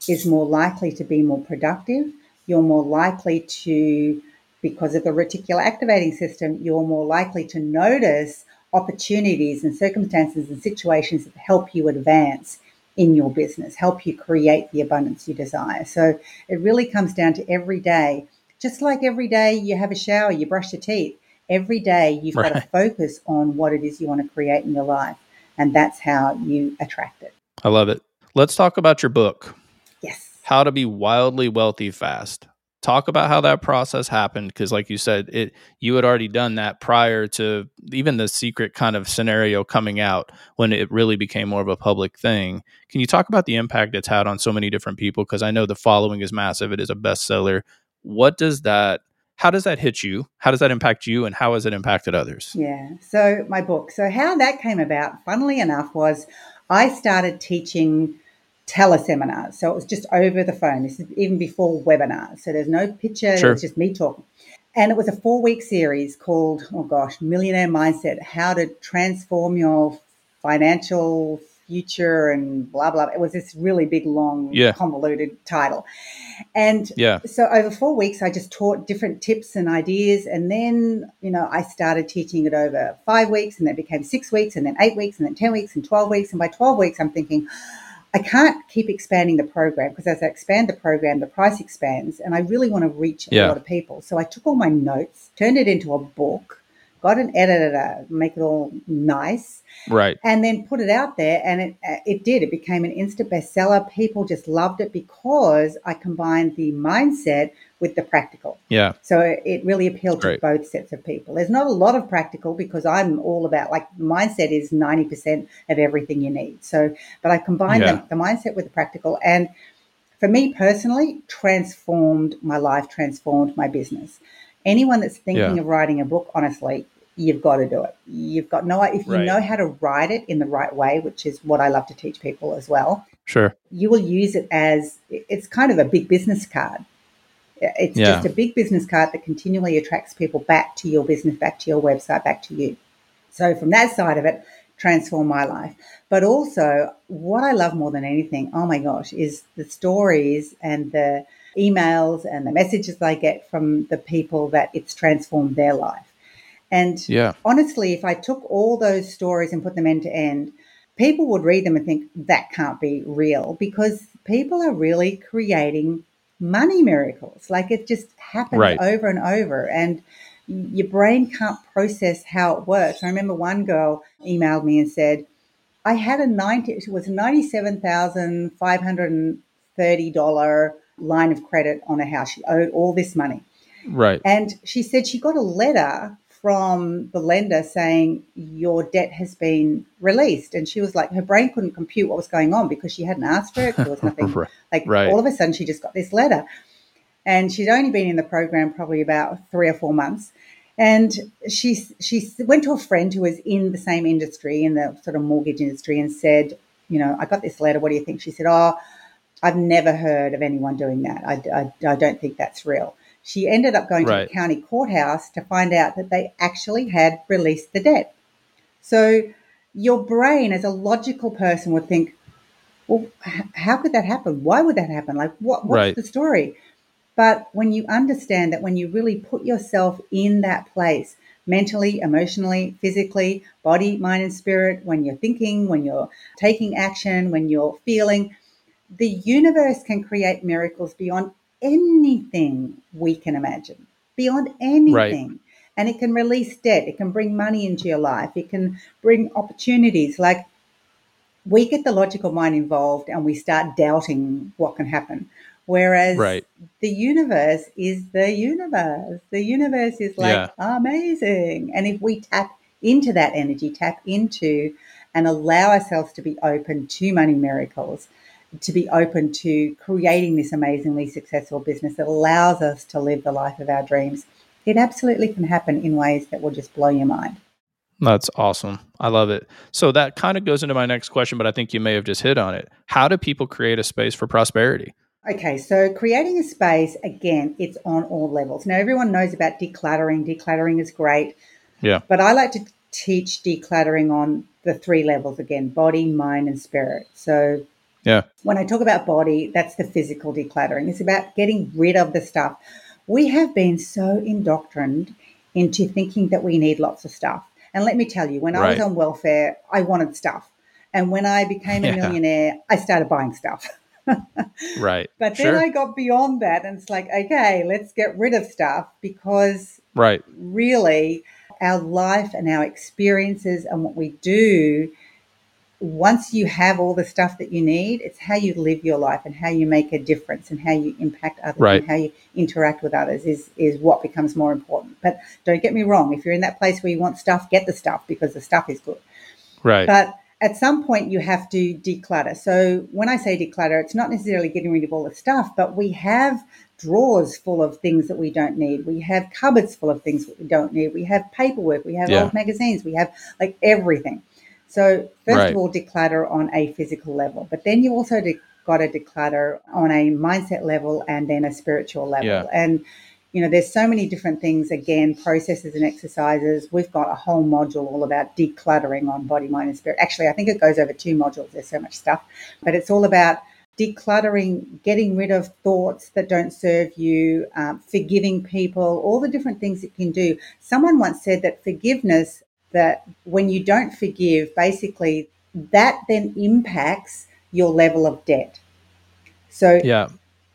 is more likely to be more productive. You're more likely to, because of the reticular activating system, you're more likely to notice opportunities and circumstances and situations that help you advance in your business, help you create the abundance you desire. So it really comes down to every day just like every day you have a shower, you brush your teeth, every day you've right. got to focus on what it is you want to create in your life. And that's how you attract it. I love it. Let's talk about your book. Yes. How to be wildly wealthy fast. Talk about how that process happened because like you said it you had already done that prior to even the secret kind of scenario coming out when it really became more of a public thing. Can you talk about the impact it's had on so many different people because I know the following is massive. It is a bestseller what does that how does that hit you how does that impact you and how has it impacted others yeah so my book so how that came about funnily enough was i started teaching teleseminars so it was just over the phone this is even before webinars so there's no picture sure. it's just me talking and it was a four week series called oh gosh millionaire mindset how to transform your financial future and blah blah. It was this really big, long, yeah. convoluted title. And yeah. so over four weeks, I just taught different tips and ideas, and then you know I started teaching it over five weeks, and then became six weeks, and then eight weeks, and then ten weeks, and twelve weeks, and by twelve weeks, I'm thinking. I can't keep expanding the program because as I expand the program, the price expands, and I really want to reach yeah. a lot of people. So I took all my notes, turned it into a book, got an editor, to make it all nice, right, and then put it out there, and it it did. It became an instant bestseller. People just loved it because I combined the mindset with the practical. Yeah. So it really appealed to both sets of people. There's not a lot of practical because I'm all about like mindset is 90% of everything you need. So, but I combined yeah. the, the mindset with the practical and for me personally, transformed my life, transformed my business anyone that's thinking yeah. of writing a book, honestly, you've got to do it. You've got no if you right. know how to write it in the right way, which is what I love to teach people as well. Sure. You will use it as it's kind of a big business card. It's yeah. just a big business card that continually attracts people back to your business, back to your website, back to you. So from that side of it, transform my life. But also what I love more than anything, oh my gosh, is the stories and the emails and the messages I get from the people that it's transformed their life. And yeah. honestly, if I took all those stories and put them end to end, people would read them and think that can't be real because people are really creating money miracles. Like it just happens right. over and over. And your brain can't process how it works. I remember one girl emailed me and said, I had a 90, it was $97,530 line of credit on a house. She owed all this money. Right. And she said she got a letter from the lender saying your debt has been released. And she was like, her brain couldn't compute what was going on because she hadn't asked for it. There was nothing right. like right. all of a sudden she just got this letter. And she'd only been in the program probably about three or four months. And she she went to a friend who was in the same industry, in the sort of mortgage industry, and said, you know, I got this letter. What do you think? She said, oh, I've never heard of anyone doing that. I, I, I don't think that's real. She ended up going right. to the county courthouse to find out that they actually had released the debt. So your brain, as a logical person, would think, well, how could that happen? Why would that happen? Like, what, what's right. the story? But when you understand that, when you really put yourself in that place, mentally, emotionally, physically, body, mind, and spirit, when you're thinking, when you're taking action, when you're feeling, the universe can create miracles beyond anything we can imagine, beyond anything. Right. And it can release debt, it can bring money into your life, it can bring opportunities. Like we get the logical mind involved and we start doubting what can happen. Whereas right. the universe is the universe. The universe is like yeah. amazing. And if we tap into that energy, tap into and allow ourselves to be open to money miracles, to be open to creating this amazingly successful business that allows us to live the life of our dreams, it absolutely can happen in ways that will just blow your mind. That's awesome. I love it. So that kind of goes into my next question, but I think you may have just hit on it. How do people create a space for prosperity? Okay, so creating a space, again, it's on all levels. Now, everyone knows about decluttering. Decluttering is great. Yeah. But I like to teach decluttering on the three levels again body, mind, and spirit. So yeah. When I talk about body, that's the physical decluttering. It's about getting rid of the stuff. We have been so indoctrined into thinking that we need lots of stuff. And let me tell you, when right. I was on welfare, I wanted stuff. And when I became a yeah. millionaire, I started buying stuff. right. But then sure. I got beyond that and it's like, okay, let's get rid of stuff because right. really our life and our experiences and what we do once you have all the stuff that you need, it's how you live your life and how you make a difference and how you impact others right. and how you interact with others is is what becomes more important. But don't get me wrong, if you're in that place where you want stuff, get the stuff because the stuff is good. Right. But at some point you have to declutter. So when I say declutter, it's not necessarily getting rid of all the stuff, but we have drawers full of things that we don't need. We have cupboards full of things that we don't need. We have paperwork, we have yeah. old magazines, we have like everything. So first right. of all, declutter on a physical level, but then you also de- got to declutter on a mindset level and then a spiritual level. Yeah. And you know, there's so many different things, again, processes and exercises. We've got a whole module all about decluttering on body, mind, and spirit. Actually, I think it goes over two modules. There's so much stuff, but it's all about decluttering, getting rid of thoughts that don't serve you, um, forgiving people, all the different things it can do. Someone once said that forgiveness, that when you don't forgive, basically that then impacts your level of debt. So yeah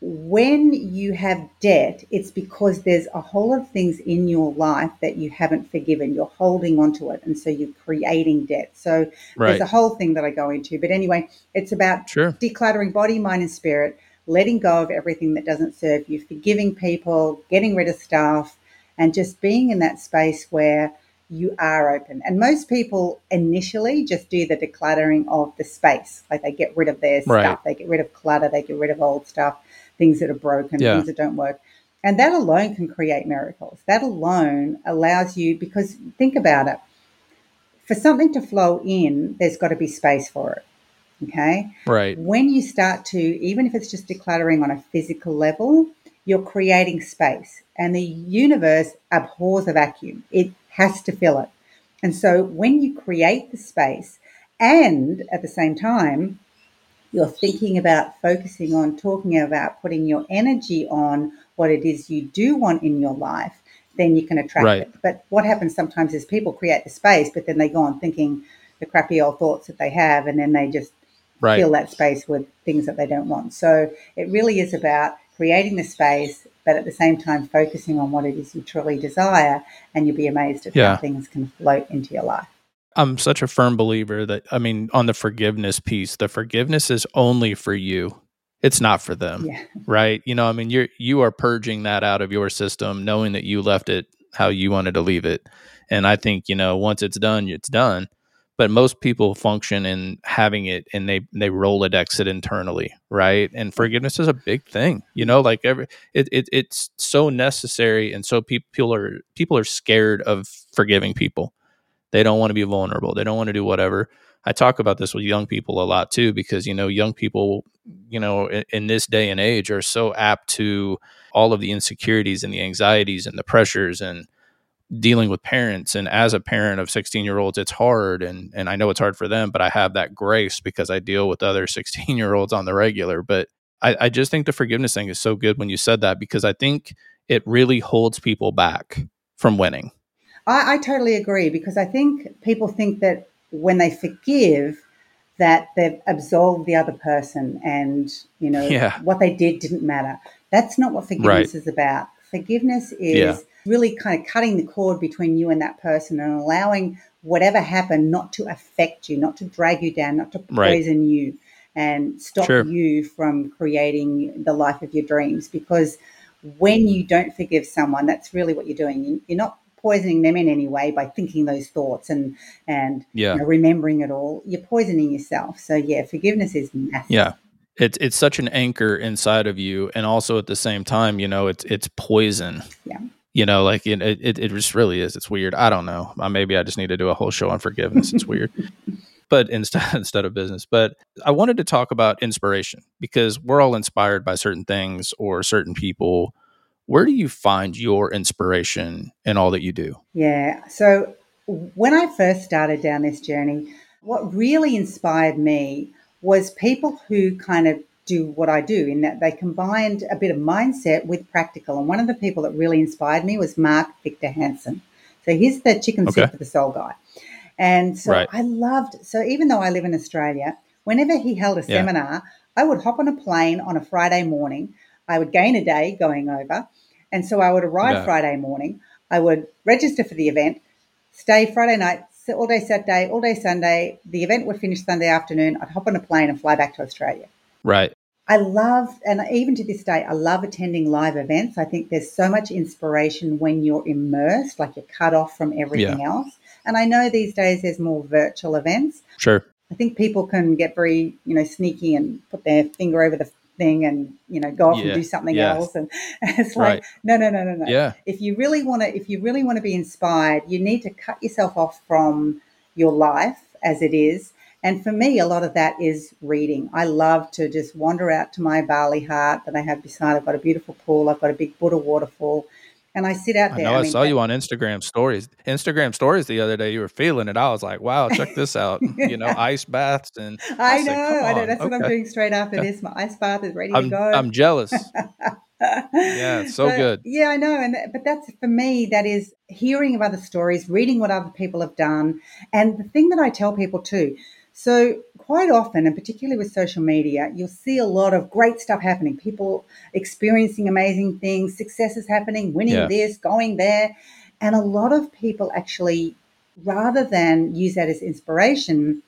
when you have debt, it's because there's a whole lot of things in your life that you haven't forgiven. You're holding onto it. And so you're creating debt. So right. there's a whole thing that I go into. But anyway, it's about sure. decluttering body, mind, and spirit, letting go of everything that doesn't serve you, forgiving people, getting rid of stuff, and just being in that space where you are open. And most people initially just do the decluttering of the space. Like they get rid of their right. stuff, they get rid of clutter, they get rid of old stuff things that are broken, yeah. things that don't work. And that alone can create miracles. That alone allows you, because think about it, for something to flow in, there's got to be space for it. Okay. Right. When you start to, even if it's just decluttering on a physical level, you're creating space. And the universe abhors a vacuum, it has to fill it. And so when you create the space and at the same time, you're thinking about focusing on talking about putting your energy on what it is you do want in your life, then you can attract right. it. But what happens sometimes is people create the space, but then they go on thinking the crappy old thoughts that they have, and then they just right. fill that space with things that they don't want. So it really is about creating the space, but at the same time focusing on what it is you truly desire, and you'll be amazed at yeah. how things can float into your life. I'm such a firm believer that I mean on the forgiveness piece, the forgiveness is only for you. It's not for them. Yeah. Right? You know, I mean you're you are purging that out of your system knowing that you left it how you wanted to leave it. And I think, you know, once it's done, it's done. But most people function in having it and they they Rolodex it internally, right? And forgiveness is a big thing. You know, like every it, it it's so necessary and so people are people are scared of forgiving people they don't want to be vulnerable. They don't want to do whatever. I talk about this with young people a lot too, because, you know, young people, you know, in, in this day and age are so apt to all of the insecurities and the anxieties and the pressures and dealing with parents and as a parent of 16 year olds it's hard and and I know it's hard for them but I have that grace because I deal with other 16 year olds on the regular but I, I just think the forgiveness thing is so good when you said that because I think it really holds people back from winning I, I totally agree because I think people think that when they forgive, that they've absolved the other person and you know yeah. what they did didn't matter. That's not what forgiveness right. is about. Forgiveness is yeah. really kind of cutting the cord between you and that person and allowing whatever happened not to affect you, not to drag you down, not to poison right. you and stop sure. you from creating the life of your dreams because when you don't forgive someone, that's really what you're doing. You're not poisoning them in any way by thinking those thoughts and and yeah. you know, remembering it all. You're poisoning yourself. So yeah, forgiveness is massive. Yeah. It's it's such an anchor inside of you, and also at the same time, you know, it's it's poison. Yeah. You know like it, it, it just really is. It's weird. I don't know. Uh, maybe i just need to do a whole show on forgiveness. It's weird. But instead instead of business. But i wanted to talk about inspiration because we're all inspired by certain things or certain people. Where do you find your inspiration in all that you do? Yeah. So when I first started down this journey, what really inspired me was people who kind of do what I do in that they combined a bit of mindset with practical. And one of the people that really inspired me was Mark Victor Hansen. So he's the chicken okay. soup for the soul guy. And so right. I loved, so even though I live in Australia, whenever he held a yeah. seminar, I would hop on a plane on a Friday morning. I would gain a day going over. And so I would arrive Friday morning. I would register for the event, stay Friday night, all day Saturday, all day Sunday. The event would finish Sunday afternoon. I'd hop on a plane and fly back to Australia. Right. I love, and even to this day, I love attending live events. I think there's so much inspiration when you're immersed, like you're cut off from everything yeah. else. And I know these days there's more virtual events. Sure. I think people can get very, you know, sneaky and put their finger over the thing and you know go off yeah. and do something yes. else. And, and it's like right. no no no no no. Yeah. If you really want to if you really want to be inspired you need to cut yourself off from your life as it is. And for me a lot of that is reading. I love to just wander out to my bali hut that i have beside. I've got a beautiful pool. I've got a big buddha waterfall and I sit out there. I know I, I mean, saw you on Instagram stories. Instagram stories the other day. You were feeling it. I was like, "Wow, check this out!" you know, ice baths and I, I know, said, I know. That's okay. what I'm doing straight after this. My ice bath is ready I'm, to go. I'm jealous. yeah, so but, good. Yeah, I know, and but that's for me. That is hearing of other stories, reading what other people have done, and the thing that I tell people too. So quite often, and particularly with social media, you'll see a lot of great stuff happening. People experiencing amazing things, successes happening, winning yeah. this, going there, and a lot of people actually, rather than use that as inspiration,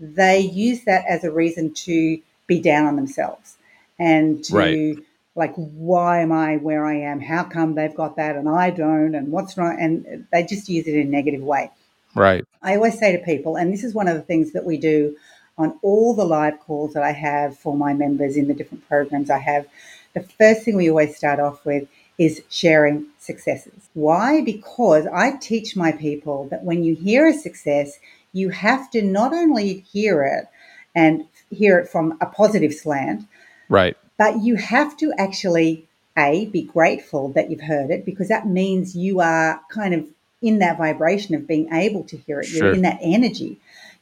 they use that as a reason to be down on themselves and to right. like why am i where i am? How come they've got that and i don't? And what's wrong? And they just use it in a negative way. Right. I always say to people and this is one of the things that we do on all the live calls that i have for my members in the different programs i have the first thing we always start off with is sharing successes why because i teach my people that when you hear a success you have to not only hear it and hear it from a positive slant right but you have to actually, A, be grateful that you've heard it because that means you are kind of in that vibration of being able to hear it. You're in that energy.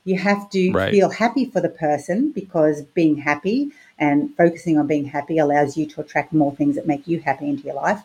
You have to right. feel happy for the person because being happy and focusing on being happy allows you to attract more things that make you happy into your life.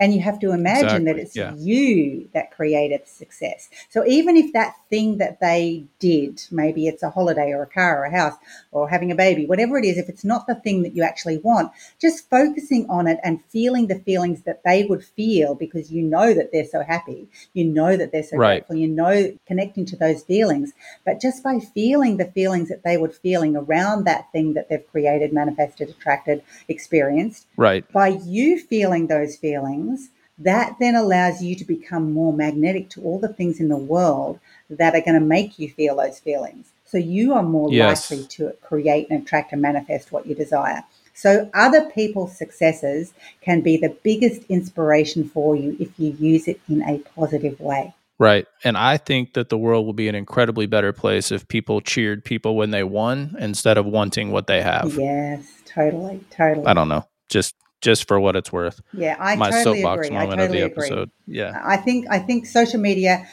And you have to imagine exactly. that it's yeah. you that created success. So even if that thing that they did, maybe it's a holiday or a car or a house or having a baby, whatever it is, if it's not the thing that you actually want, just focusing on it and feeling the feelings that they would feel because you know that they're so happy, you know that they're so right. grateful, you know connecting to those feelings. But just by feeling the feelings that they would feeling around that thing that they've created, manifested, attracted, experienced, right. By you feeling those feelings things, that then allows you to become more magnetic to all the things in the world that are going to make you feel those feelings. So you are more yes. likely to create and attract and manifest what you desire. So other people's successes can be the biggest inspiration for you if you use it in a positive way. Right. And I think that the world will be an incredibly better place if people cheered people when they won instead of wanting what they have. Yes, totally. Totally. I don't know. Just just for what it's worth. Yeah, I my totally soapbox agree. moment totally of the episode. Agree. Yeah, I think I think social media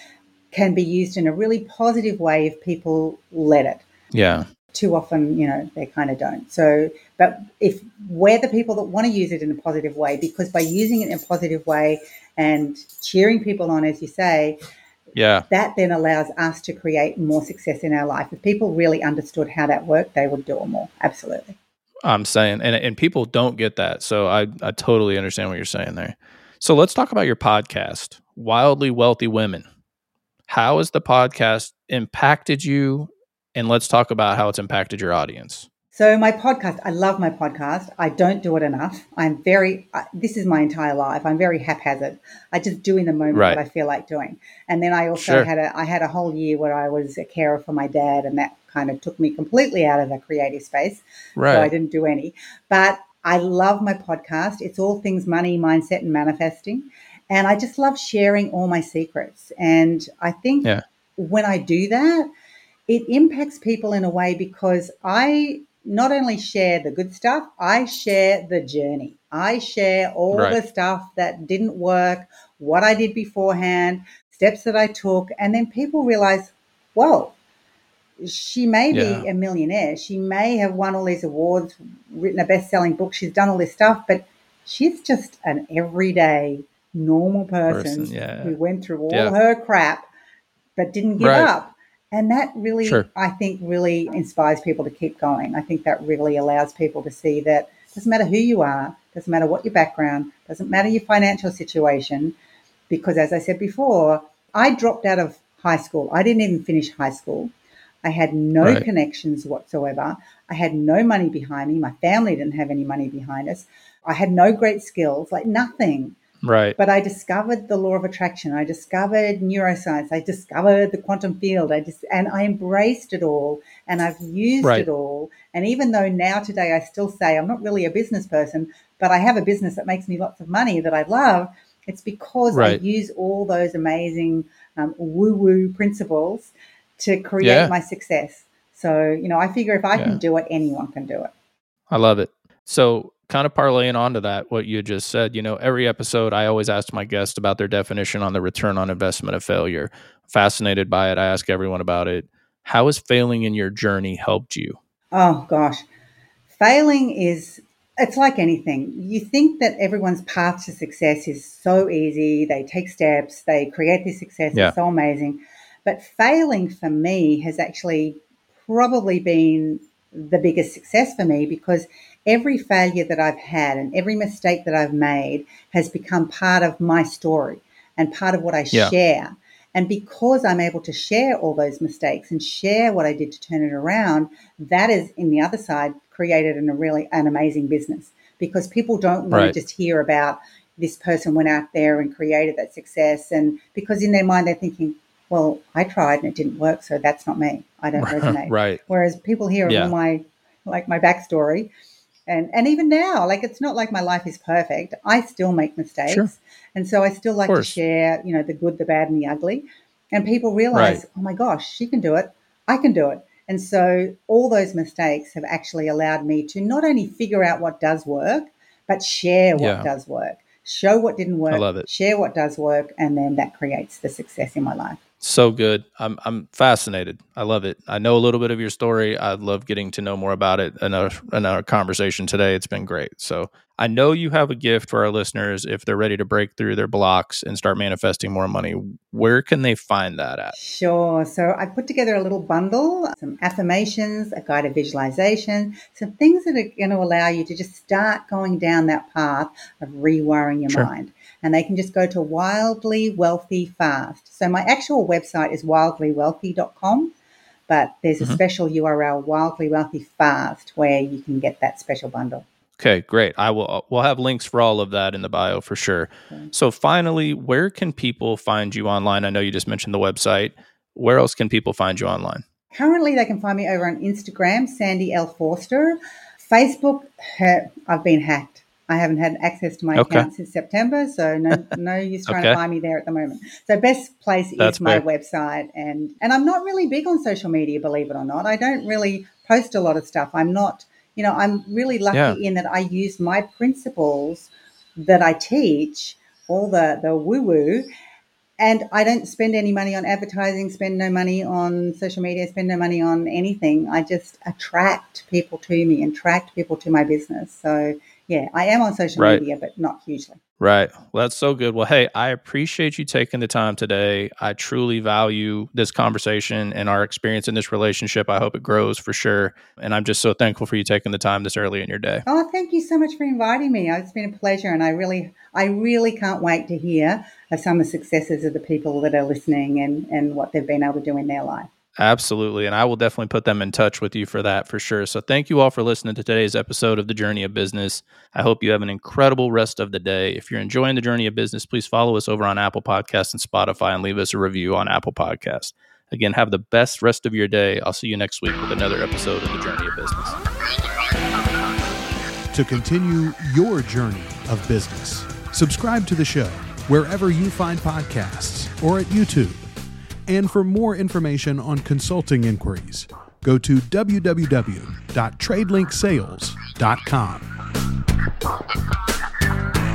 can be used in a really positive way if people let it. Yeah. Too often, you know, they kind of don't. So, but if we're the people that want to use it in a positive way, because by using it in a positive way and cheering people on, as you say, yeah, that then allows us to create more success in our life. If people really understood how that worked, they would do it more. Absolutely. I'm saying, and and people don't get that, so I I totally understand what you're saying there. So let's talk about your podcast, Wildly Wealthy Women. How has the podcast impacted you? And let's talk about how it's impacted your audience. So my podcast, I love my podcast. I don't do it enough. I'm very. Uh, this is my entire life. I'm very haphazard. I just do in the moment right. what I feel like doing. And then I also sure. had a. I had a whole year where I was a carer for my dad, and that kind of took me completely out of the creative space. Right. So I didn't do any. But I love my podcast. It's all things money, mindset, and manifesting. And I just love sharing all my secrets. And I think yeah. when I do that, it impacts people in a way because I not only share the good stuff, I share the journey. I share all right. the stuff that didn't work, what I did beforehand, steps that I took. And then people realize, whoa, she may be yeah. a millionaire. She may have won all these awards, written a best selling book. She's done all this stuff, but she's just an everyday, normal person, person yeah. who went through all yeah. her crap but didn't give right. up. And that really, sure. I think, really inspires people to keep going. I think that really allows people to see that doesn't matter who you are, doesn't matter what your background, doesn't matter your financial situation. Because as I said before, I dropped out of high school. I didn't even finish high school. I had no right. connections whatsoever. I had no money behind me. My family didn't have any money behind us. I had no great skills, like nothing. Right. But I discovered the law of attraction. I discovered neuroscience. I discovered the quantum field. I just and I embraced it all and I've used right. it all. And even though now today I still say I'm not really a business person, but I have a business that makes me lots of money that I love, it's because right. I use all those amazing um, woo woo principles to create yeah. my success. So, you know, I figure if I yeah. can do it, anyone can do it. I love it. So, kind of parlaying onto that, what you just said, you know, every episode I always ask my guests about their definition on the return on investment of failure. Fascinated by it. I ask everyone about it. How has failing in your journey helped you? Oh gosh. Failing is it's like anything. You think that everyone's path to success is so easy. They take steps, they create this success. Yeah. It's so amazing. But failing for me has actually probably been the biggest success for me because every failure that I've had and every mistake that I've made has become part of my story and part of what I yeah. share. And because I'm able to share all those mistakes and share what I did to turn it around, that is in the other side created an, a really an amazing business because people don't want right. to just hear about this person went out there and created that success and because in their mind they're thinking well i tried and it didn't work so that's not me i don't resonate right whereas people hear yeah. my like my backstory and and even now like it's not like my life is perfect i still make mistakes sure. and so i still like to share you know the good the bad and the ugly and people realize right. oh my gosh she can do it i can do it and so all those mistakes have actually allowed me to not only figure out what does work, but share what yeah. does work, show what didn't work, I love it. share what does work, and then that creates the success in my life. So good. I'm I'm fascinated. I love it. I know a little bit of your story. I love getting to know more about it in our in our conversation today. It's been great. So I know you have a gift for our listeners if they're ready to break through their blocks and start manifesting more money. Where can they find that at? Sure. So I put together a little bundle, some affirmations, a guided visualization, some things that are going to allow you to just start going down that path of rewiring your sure. mind and they can just go to Wildly Wealthy Fast. So my actual website is wildlywealthy.com, but there's a mm-hmm. special URL, Wildly Wealthy Fast, where you can get that special bundle. Okay, great. I will. We'll have links for all of that in the bio for sure. Okay. So, finally, where can people find you online? I know you just mentioned the website. Where else can people find you online? Currently, they can find me over on Instagram, Sandy L Forster. Facebook, I've been hacked. I haven't had access to my okay. account since September, so no no use trying okay. to find me there at the moment. So best place That's is my fair. website, and and I'm not really big on social media, believe it or not. I don't really post a lot of stuff. I'm not, you know, I'm really lucky yeah. in that I use my principles that I teach, all the the woo woo, and I don't spend any money on advertising, spend no money on social media, spend no money on anything. I just attract people to me and attract people to my business. So yeah, I am on social right. media, but not hugely. Right. Well, that's so good. Well, hey, I appreciate you taking the time today. I truly value this conversation and our experience in this relationship. I hope it grows for sure. And I'm just so thankful for you taking the time this early in your day. Oh, thank you so much for inviting me. It's been a pleasure. And I really, I really can't wait to hear some of the successes of the people that are listening and, and what they've been able to do in their life. Absolutely. And I will definitely put them in touch with you for that for sure. So thank you all for listening to today's episode of The Journey of Business. I hope you have an incredible rest of the day. If you're enjoying The Journey of Business, please follow us over on Apple Podcasts and Spotify and leave us a review on Apple Podcasts. Again, have the best rest of your day. I'll see you next week with another episode of The Journey of Business. To continue your journey of business, subscribe to the show wherever you find podcasts or at YouTube and for more information on consulting inquiries, go to www.tradelinkSales.com.